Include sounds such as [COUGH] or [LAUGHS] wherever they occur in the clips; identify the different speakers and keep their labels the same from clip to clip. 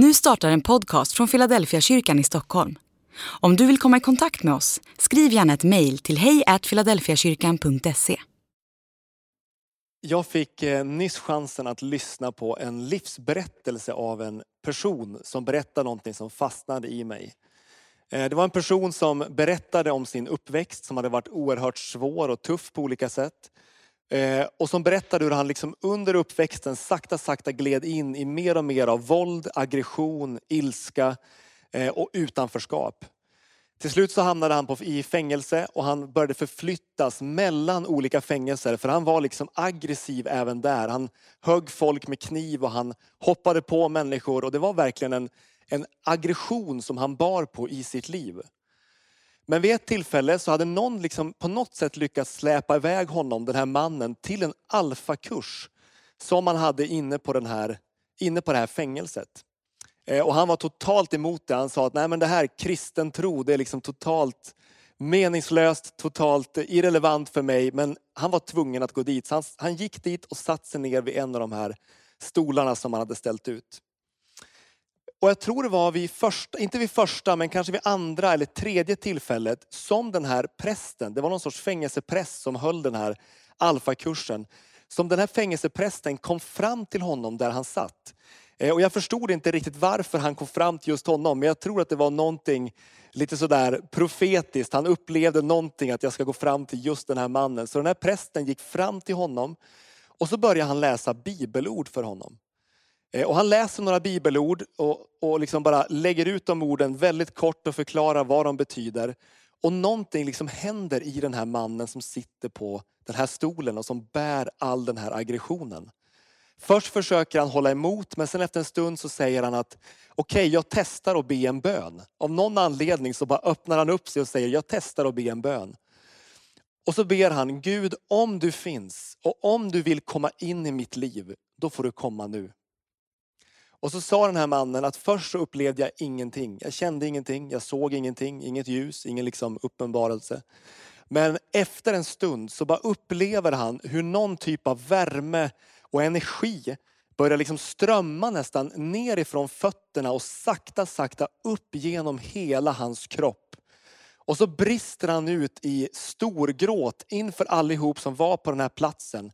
Speaker 1: Nu startar en podcast från Philadelphia kyrkan i Stockholm. Om du vill komma i kontakt med oss, skriv gärna ett mejl till hejfiladelfiakyrkan.se.
Speaker 2: Jag fick eh, nyss chansen att lyssna på en livsberättelse av en person som berättade någonting som fastnade i mig. Eh, det var en person som berättade om sin uppväxt som hade varit oerhört svår och tuff på olika sätt. Eh, Och som berättade hur han liksom under uppväxten sakta, sakta gled in i mer och mer av våld, aggression, ilska eh, och utanförskap. Till slut så hamnade han på, i fängelse och han började förflyttas mellan olika fängelser för han var liksom aggressiv även där. Han högg folk med kniv och han hoppade på människor och det var verkligen en, en aggression som han bar på i sitt liv. Men vid ett tillfälle så hade någon liksom på något sätt lyckats släpa iväg honom, den här mannen, till en alfakurs som man hade inne på, den här, inne på det här fängelset. Eh, och han var totalt emot det. Han sa att Nej, men det här kristen tro, det är liksom totalt meningslöst, totalt irrelevant för mig. Men han var tvungen att gå dit. Så han, han gick dit och satte sig ner vid en av de här stolarna som han hade ställt ut. Och jag tror det var vid första, inte vid första, men kanske vid andra eller tredje tillfället som den här prästen, det var någon sorts fängelsepräst som höll den här alfakursen, som den här fängelseprästen kom fram till honom där han satt. Eh, och jag förstod inte riktigt varför han kom fram till just honom, men jag tror att det var någonting lite sådär profetiskt. Han upplevde någonting att jag ska gå fram till just den här mannen. Så den här prästen gick fram till honom och så började han läsa bibelord för honom. Eh, och han läser några bibelord och, och liksom bara lägger ut de orden väldigt kort och förklarar vad de betyder. Och någonting liksom händer i den här mannen som sitter på den här stolen och som bär all den här aggressionen. Först försöker han hålla emot men sen efter en stund så säger han att okej, jag testar att be en bön. Av någon anledning så bara öppnar han upp sig och säger jag testar att be en bön. Och så ber han Gud om du finns och om du vill komma in i mitt liv, då får du komma nu. Och så sa den här mannen att först så upplevde jag ingenting. Jag kände ingenting, jag såg ingenting, inget ljus, ingen liksom uppenbarelse. Men efter en stund så bara upplever han hur någon typ av värme och energi börjar liksom strömma nästan nerifrån fötterna och sakta, sakta upp genom hela hans kropp. Och så brister han ut i storgråt inför allihop som var på den här platsen.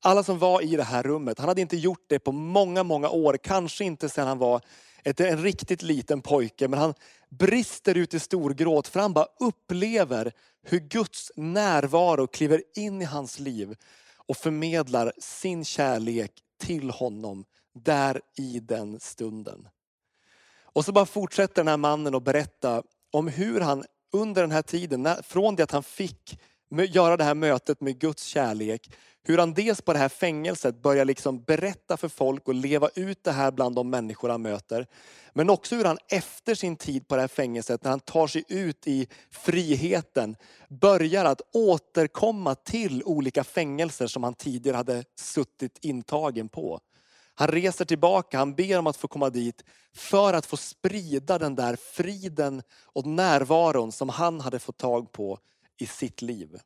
Speaker 2: Alla som var i det här rummet. Han hade inte gjort det på många, många år. Kanske inte sedan han var ett, en riktigt liten pojke. Men han brister ut i storgråt för han bara upplever hur Guds närvaro kliver in i hans liv och förmedlar sin kärlek till honom där i den stunden. Och så bara fortsätter den här mannen att berätta om hur han under den här tiden, när, från det att han fick göra det här mötet med Guds kärlek, hur han dels på det här fängelset börjar liksom berätta för folk och leva ut det här bland de människor han möter. Men också hur han efter sin tid på det här fängelset, när han tar sig ut i friheten, börjar att återkomma till olika fängelser som han tidigare hade suttit intagen på. Han reser tillbaka, han ber om att få komma dit för att få sprida den där friden och närvaron som han hade fått tag på i sitt liv.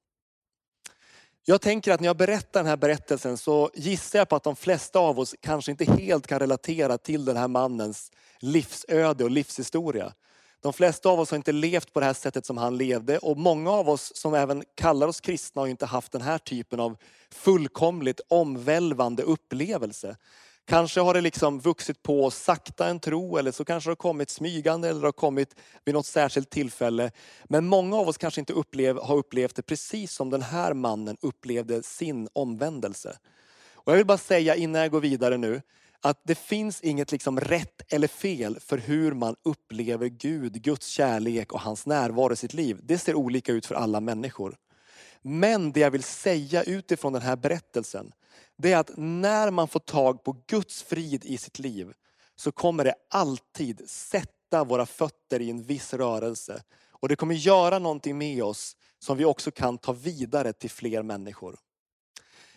Speaker 2: Jag tänker att när jag berättar den här berättelsen så gissar jag på att de flesta av oss kanske inte helt kan relatera till den här mannens livsöde och livshistoria. De flesta av oss har inte levt på det här sättet som han levde och många av oss som även kallar oss kristna har inte haft den här typen av fullkomligt omvälvande upplevelse. Kanske har det liksom vuxit på sakta en tro eller så kanske det har kommit smygande eller har kommit vid något särskilt tillfälle. Men många av oss kanske inte upplev, har upplevt det precis som den här mannen upplevde sin omvändelse. Och jag vill bara säga innan jag går vidare nu att det finns inget liksom rätt eller fel för hur man upplever Gud, Guds kärlek och hans närvaro i sitt liv. Det ser olika ut för alla människor. Men det jag vill säga utifrån den här berättelsen, det är att när man får tag på Guds frid i sitt liv så kommer det alltid sätta våra fötter i en viss rörelse. Och det kommer göra någonting med oss som vi också kan ta vidare till fler människor.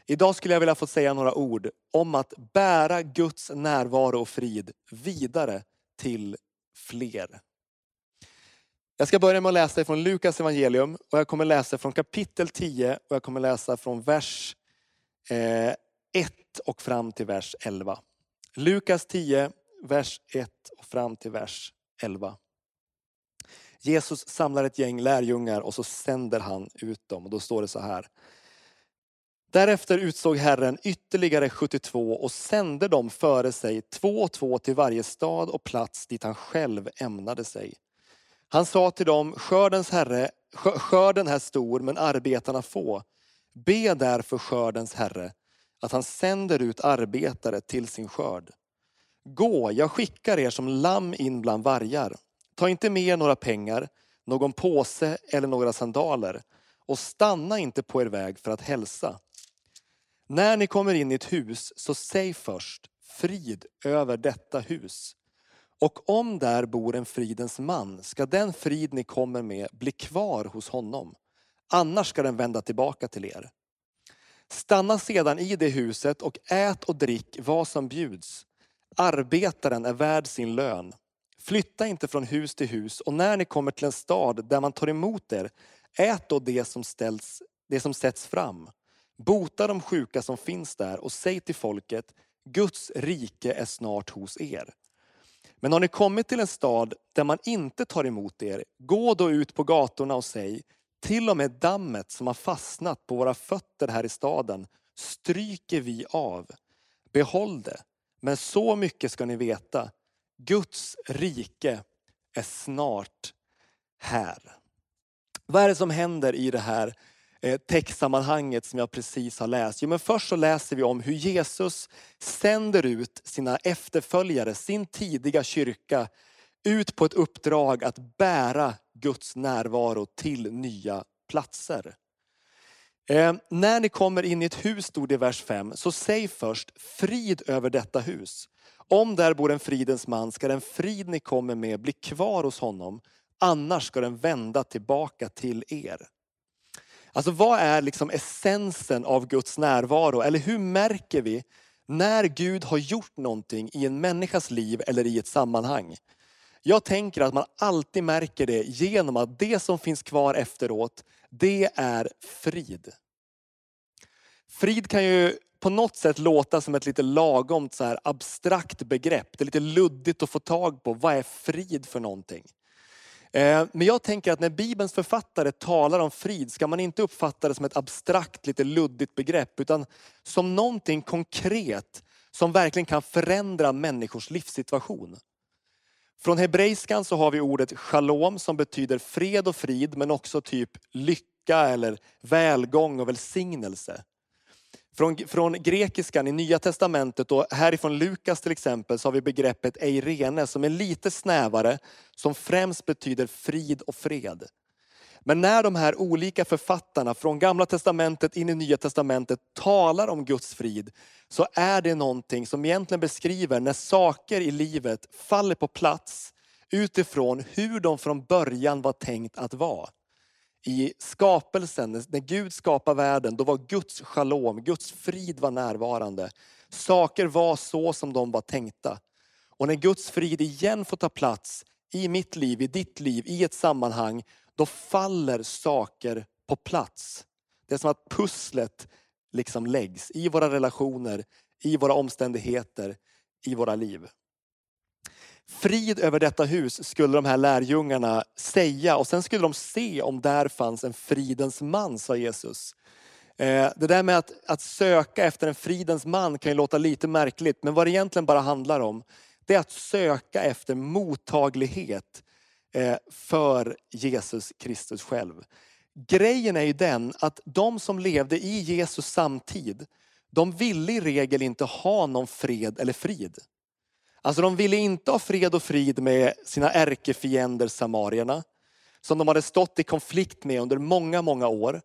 Speaker 2: Idag skulle jag vilja få säga några ord om att bära Guds närvaro och frid vidare till fler. Jag ska börja med att läsa från Lukas evangelium och jag kommer läsa från kapitel 10 och jag kommer läsa från vers Eh, 1 och fram till vers 11. Lukas 10, vers 1 och fram till vers 11. Jesus samlar ett gäng lärjungar och så sänder han ut dem. Och då står det så här. Därefter utsåg Herren ytterligare 72 och sände dem före sig två och två till varje stad och plats dit han själv ämnade sig. Han sa till dem, skördens herre, skörden är stor men arbetarna få. Be därför skördens herre att han sänder ut arbetare till sin skörd. Gå, jag skickar er som lamm in bland vargar. Ta inte med er några pengar, någon påse eller några sandaler och stanna inte på er väg för att hälsa. När ni kommer in i ett hus så säg först frid över detta hus. Och om där bor en fridens man ska den frid ni kommer med bli kvar hos honom. Annars ska den vända tillbaka till er. Stanna sedan i det huset och ät och drick vad som bjuds. Arbetaren är värd sin lön. Flytta inte från hus till hus och när ni kommer till en stad där man tar emot er, ät då det som, ställs, det som sätts fram. Bota de sjuka som finns där och säg till folket, Guds rike är snart hos er. Men har ni kommit till en stad där man inte tar emot er, gå då ut på gatorna och säg, till och med dammet som har fastnat på våra fötter här i staden stryker vi av. Behåll det. Men så mycket ska ni veta. Guds rike är snart här. Vad är det som händer i det här eh, textsammanhanget som jag precis har läst? Jo, men först så läser vi om hur Jesus sänder ut sina efterföljare, sin tidiga kyrka, ut på ett uppdrag att bära Guds närvaro till nya platser. Eh, när ni kommer in i ett hus, stod det i vers 5, så säg först frid över detta hus. Om där bor en fridens man ska den frid ni kommer med bli kvar hos honom, annars ska den vända tillbaka till er. Alltså vad är liksom essensen av Guds närvaro? Eller hur märker vi när Gud har gjort någonting i en människas liv eller i ett sammanhang? Jag tänker att man alltid märker det genom att det som finns kvar efteråt, det är frid. Frid kan ju på något sätt låta som ett lite lagom så här abstrakt begrepp. Det är lite luddigt att få tag på. Vad är frid för någonting? Eh, men jag tänker att när Bibelns författare talar om frid ska man inte uppfatta det som ett abstrakt, lite luddigt begrepp, utan som någonting konkret som verkligen kan förändra människors livssituation. Från hebreiskan så har vi ordet shalom som betyder fred och frid men också typ lycka eller välgång och välsignelse. Från, från grekiskan i Nya Testamentet och härifrån Lukas till exempel så har vi begreppet eirene som är lite snävare, som främst betyder frid och fred. Men när de här olika författarna från Gamla Testamentet in i Nya Testamentet talar om Guds frid, så är det någonting som egentligen beskriver när saker i livet faller på plats utifrån hur de från början var tänkt att vara. I skapelsen, när Gud skapade världen, då var Guds shalom, Guds frid var närvarande. Saker var så som de var tänkta. Och när Guds frid igen får ta plats i mitt liv, i ditt liv, i ett sammanhang, då faller saker på plats. Det är som att pusslet liksom läggs i våra relationer, i våra omständigheter, i våra liv. Frid över detta hus skulle de här lärjungarna säga och sen skulle de se om där fanns en fridens man, sa Jesus. Eh, det där med att, att söka efter en fridens man kan ju låta lite märkligt, men vad det egentligen bara handlar om, det är att söka efter mottaglighet Eh, för Jesus Kristus själv. Grejen är ju den att de som levde i Jesus samtid, de ville i regel inte ha någon fred eller frid. Alltså de ville inte ha fred och frid med sina ärkefiender samarierna, som de hade stått i konflikt med under många, många år.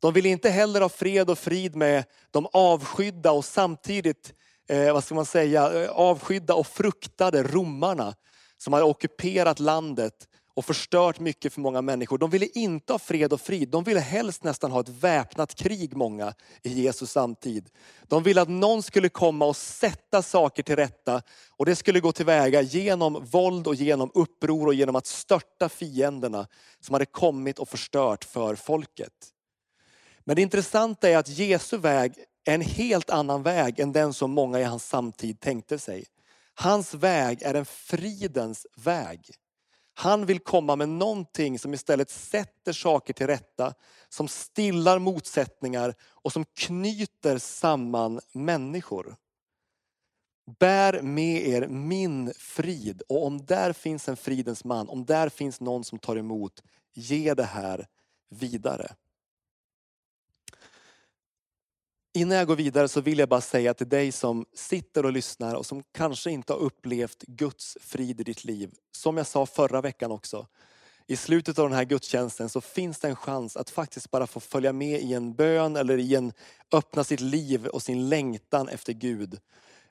Speaker 2: De ville inte heller ha fred och frid med de avskydda och samtidigt, eh, vad ska man säga, eh, avskydda och fruktade romarna som hade ockuperat landet och förstört mycket för många människor. De ville inte ha fred och frid. De ville helst nästan ha ett väpnat krig, många, i Jesus samtid. De ville att någon skulle komma och sätta saker till rätta. Och det skulle gå tillväga genom våld och genom uppror och genom att störta fienderna som hade kommit och förstört för folket. Men det intressanta är att Jesu väg är en helt annan väg än den som många i hans samtid tänkte sig. Hans väg är en fridens väg. Han vill komma med någonting som istället sätter saker till rätta, som stillar motsättningar och som knyter samman människor. Bär med er min frid och om där finns en fridens man, om där finns någon som tar emot, ge det här vidare. Innan jag går vidare så vill jag bara säga till dig som sitter och lyssnar och som kanske inte har upplevt Guds frid i ditt liv. Som jag sa förra veckan också. I slutet av den här gudstjänsten så finns det en chans att faktiskt bara få följa med i en bön eller i en öppna sitt liv och sin längtan efter Gud.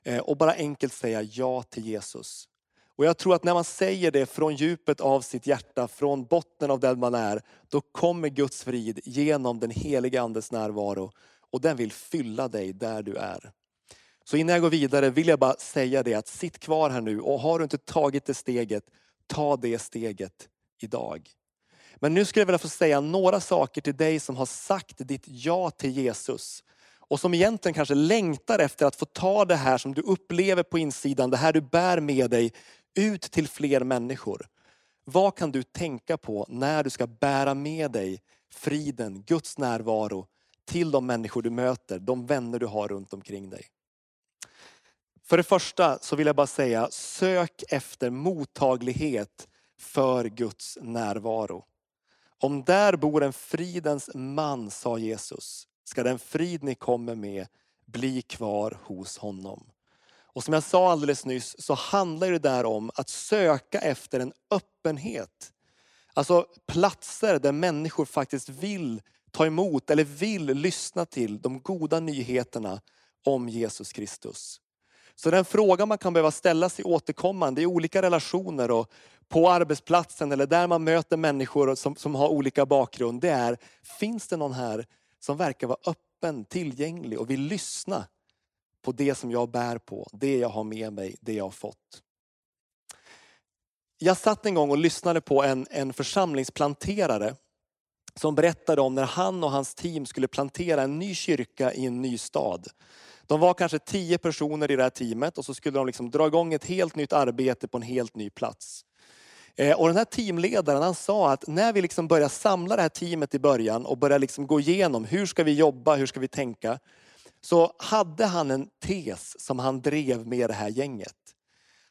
Speaker 2: Eh, och bara enkelt säga ja till Jesus. Och jag tror att när man säger det från djupet av sitt hjärta, från botten av den man är, då kommer Guds frid genom den heliga Andes närvaro och den vill fylla dig där du är. Så innan jag går vidare vill jag bara säga det att sitt kvar här nu och har du inte tagit det steget, ta det steget idag. Men nu skulle jag vilja få säga några saker till dig som har sagt ditt ja till Jesus. Och som egentligen kanske längtar efter att få ta det här som du upplever på insidan, det här du bär med dig ut till fler människor. Vad kan du tänka på när du ska bära med dig friden, Guds närvaro till de människor du möter, de vänner du har runt omkring dig. För det första så vill jag bara säga, sök efter mottaglighet för Guds närvaro. Om där bor en fridens man, sa Jesus, ska den frid ni kommer med bli kvar hos honom. Och som jag sa alldeles nyss så handlar det där om att söka efter en öppenhet. Alltså platser där människor faktiskt vill ta emot eller vill lyssna till de goda nyheterna om Jesus Kristus. Så den fråga man kan behöva ställa sig återkommande i olika relationer och på arbetsplatsen eller där man möter människor som, som har olika bakgrund, det är, finns det någon här som verkar vara öppen, tillgänglig och vill lyssna på det som jag bär på, det jag har med mig, det jag har fått. Jag satt en gång och lyssnade på en, en församlingsplanterare som berättade om när han och hans team skulle plantera en ny kyrka i en ny stad. De var kanske tio personer i det här teamet och så skulle de liksom dra igång ett helt nytt arbete på en helt ny plats. Eh, och den här teamledaren han sa att när vi liksom börjar samla det här teamet i början och börjar liksom gå igenom hur ska vi jobba, hur ska vi tänka. Så hade han en tes som han drev med det här gänget.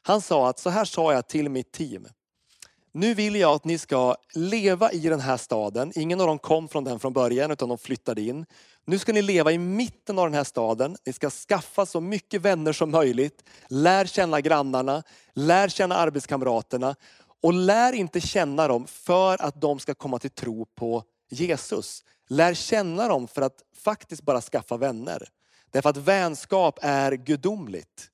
Speaker 2: Han sa att så här sa jag till mitt team. Nu vill jag att ni ska leva i den här staden. Ingen av dem kom från den från början utan de flyttade in. Nu ska ni leva i mitten av den här staden. Ni ska skaffa så mycket vänner som möjligt. Lär känna grannarna, lär känna arbetskamraterna och lär inte känna dem för att de ska komma till tro på Jesus. Lär känna dem för att faktiskt bara skaffa vänner. Därför att vänskap är gudomligt.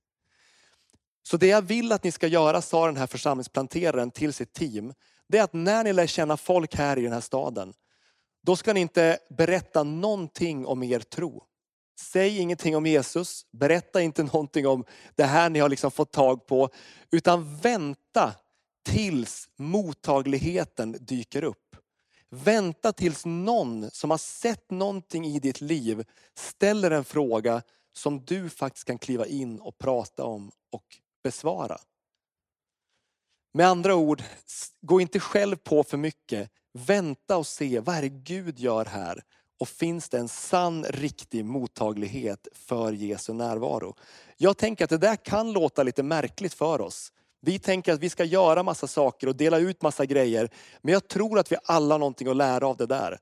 Speaker 2: Så det jag vill att ni ska göra, sa den här församlingsplanteraren till sitt team, det är att när ni lär känna folk här i den här staden, då ska ni inte berätta någonting om er tro. Säg ingenting om Jesus, berätta inte [LAUGHS] någonting om det här ni har liksom fått tag på, utan vänta tills mottagligheten dyker upp. Vänta tills någon som har sett någonting i ditt liv ställer en fråga som du faktiskt kan kliva in och prata om och besvara. Med andra ord, gå inte själv på för mycket. Vänta och se, vad är det Gud gör här? Och finns det en sann, riktig mottaglighet för Jesu närvaro? Jag tänker att det där kan låta lite märkligt för oss. Vi tänker att vi ska göra massa saker och dela ut massa grejer. Men jag tror att vi alla har någonting att lära av det där.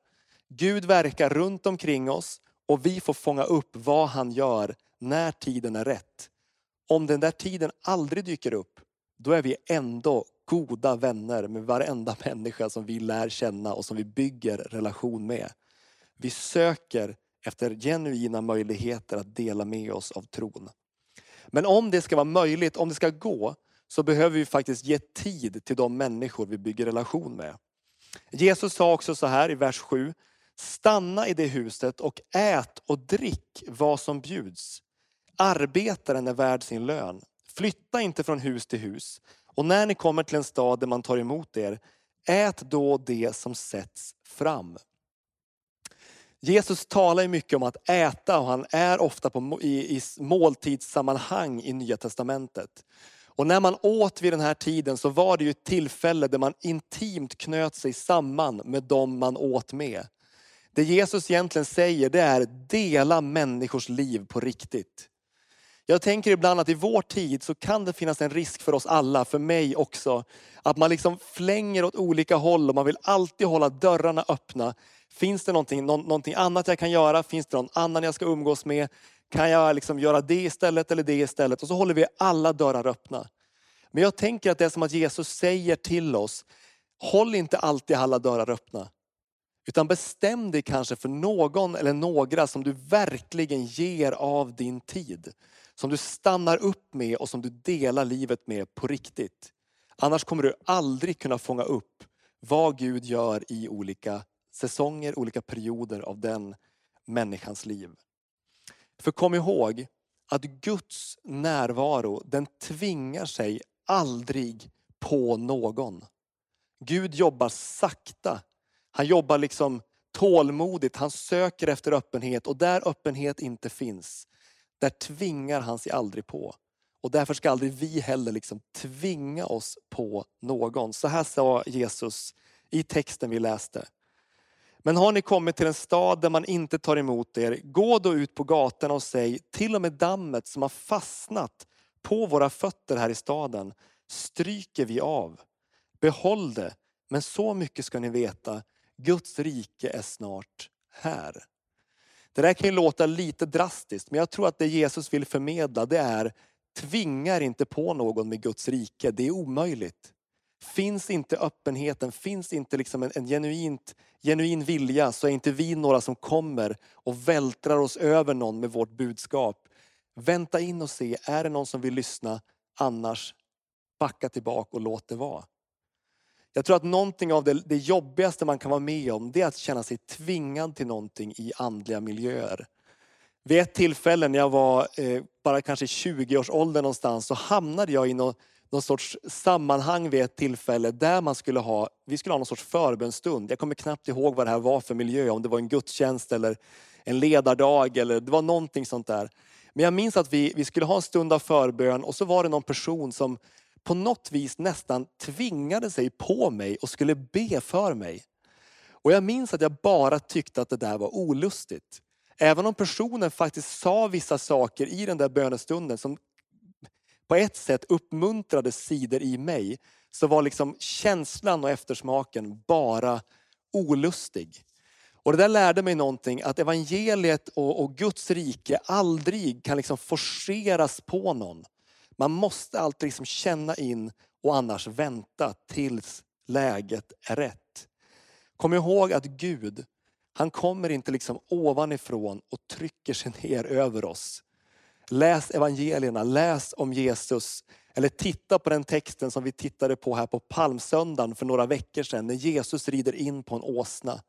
Speaker 2: Gud verkar runt omkring oss och vi får fånga upp vad han gör när tiden är rätt. Om den där tiden aldrig dyker upp, då är vi ändå goda vänner med varenda [LAUGHS] människa som vi lär känna och som vi bygger relation med. Vi söker efter genuina möjligheter att dela med oss av tron. Men om det ska vara möjligt, om det ska gå, så behöver vi faktiskt ge tid till de människor vi bygger relation med. Jesus sa också så här i vers 7. Stanna i det huset och ät och drick vad som bjuds. Arbetaren är värd sin lön. Flytta inte från hus till hus. Och när ni kommer till en stad där man tar emot er, ät då det som sätts fram. Jesus talar ju mycket om att äta och han är ofta på, i, i måltidssammanhang i Nya Testamentet. Och när man åt vid den här tiden så var det ju ett tillfälle där man intimt knöt sig samman med dem man åt med. Det Jesus egentligen säger det är dela människors liv på riktigt. Jag tänker ibland att i vår tid så kan det finnas en risk för oss alla, för mig också, att man liksom flänger åt olika håll och man vill alltid hålla dörrarna öppna. Finns det någonting, någonting annat jag kan göra? Finns det någon annan jag ska umgås med? Kan jag liksom göra det istället eller det istället? Och så håller vi alla dörrar öppna. Men jag tänker att det är som att Jesus säger till oss, håll inte alltid alla dörrar öppna. Utan bestäm dig kanske för någon eller några som du verkligen ger av din tid. Som du stannar upp med och som du delar livet med på riktigt. Annars kommer du aldrig kunna fånga upp vad Gud gör i olika säsonger, olika perioder av den människans liv. För kom ihåg att Guds närvaro, den tvingar sig aldrig på någon. Gud jobbar sakta. Han jobbar liksom tålmodigt, han söker efter öppenhet och där öppenhet inte finns, där tvingar han sig aldrig på. Och därför ska aldrig vi heller liksom tvinga oss på någon. Så här sa Jesus i texten vi läste. Men har ni kommit till en stad där man inte tar emot er, gå då ut på gatorna och säg, till och med dammet som har fastnat på våra fötter här i staden, stryker vi av. Behåll det, men så mycket ska ni veta, Guds rike är snart här. Det där kan ju låta lite drastiskt, men jag tror att det Jesus vill förmedla det är, tvingar inte på någon med Guds rike, det är omöjligt. Finns inte öppenheten, finns inte liksom en, en genuint, genuin vilja så är inte vi några som kommer och vältrar oss över någon med vårt budskap. Vänta in och se, är det någon som vill lyssna? Annars backa tillbaka och låt det vara. Jag tror att någonting av det, det jobbigaste man kan vara med om det är att känna sig tvingad till någonting i andliga miljöer. Vid ett tillfälle när jag var eh, bara kanske 20-årsåldern någonstans så hamnade jag i någon, någon sorts sammanhang vid ett tillfälle där man skulle ha, vi skulle ha någon sorts förbönstund. Jag kommer knappt ihåg vad det här var för miljö, om det var en gudstjänst eller en ledardag eller det var någonting sånt där. Men jag minns att vi, vi skulle ha en stund av förbön och så var det någon person som på något vis nästan tvingade sig på mig och skulle be för mig. Och jag minns att jag bara tyckte att det där var olustigt. Även om personen faktiskt sa vissa saker i den där bönestunden som på ett sätt uppmuntrade sidor i mig så var liksom känslan och eftersmaken bara olustig. Och det där lärde mig någonting, att evangeliet och, och Guds rike aldrig kan liksom forceras på någon. Man måste alltid liksom känna in och annars vänta tills läget är rätt. Kom ihåg att Gud, han kommer inte liksom ovanifrån och trycker sig ner över oss. Läs evangelierna, läs om Jesus. Eller titta på den texten som vi tittade på här på palmsöndagen för några veckor sedan. När Jesus rider in på en åsna.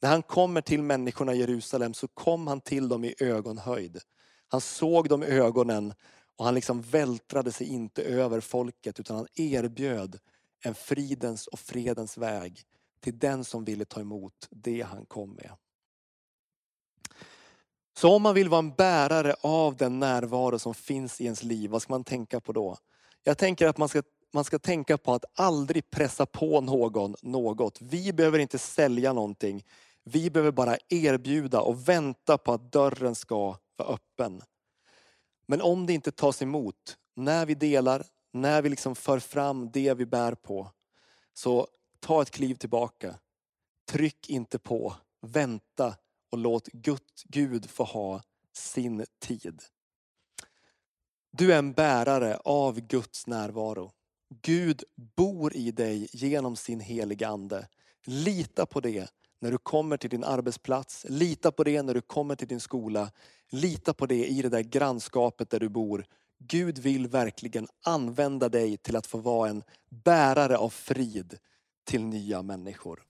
Speaker 2: När han kommer till människorna i Jerusalem så kom han till dem i ögonhöjd. Han såg dem i ögonen och han liksom vältrade sig inte över folket utan han erbjöd en fridens och fredens väg till den som ville ta emot det han kom med. Så om man vill vara en bärare av den närvaro som finns i ens liv, vad ska man tänka på då? Jag tänker att man ska, man ska tänka på att aldrig pressa på någon något. Vi behöver inte sälja någonting. Vi behöver bara erbjuda och vänta på att dörren ska vara öppen. Men om det inte tas emot, när vi delar, när vi liksom för fram det vi bär på, så ta ett kliv tillbaka. Tryck inte på, vänta och låt Gud få ha sin tid. Du är en bärare av Guds närvaro. Gud bor i dig genom sin heliga Ande. Lita på det när du kommer till din arbetsplats. Lita på det när du kommer till din skola. Lita på det i det där grannskapet där du bor. Gud vill verkligen använda dig till att få vara en bärare av frid till nya människor.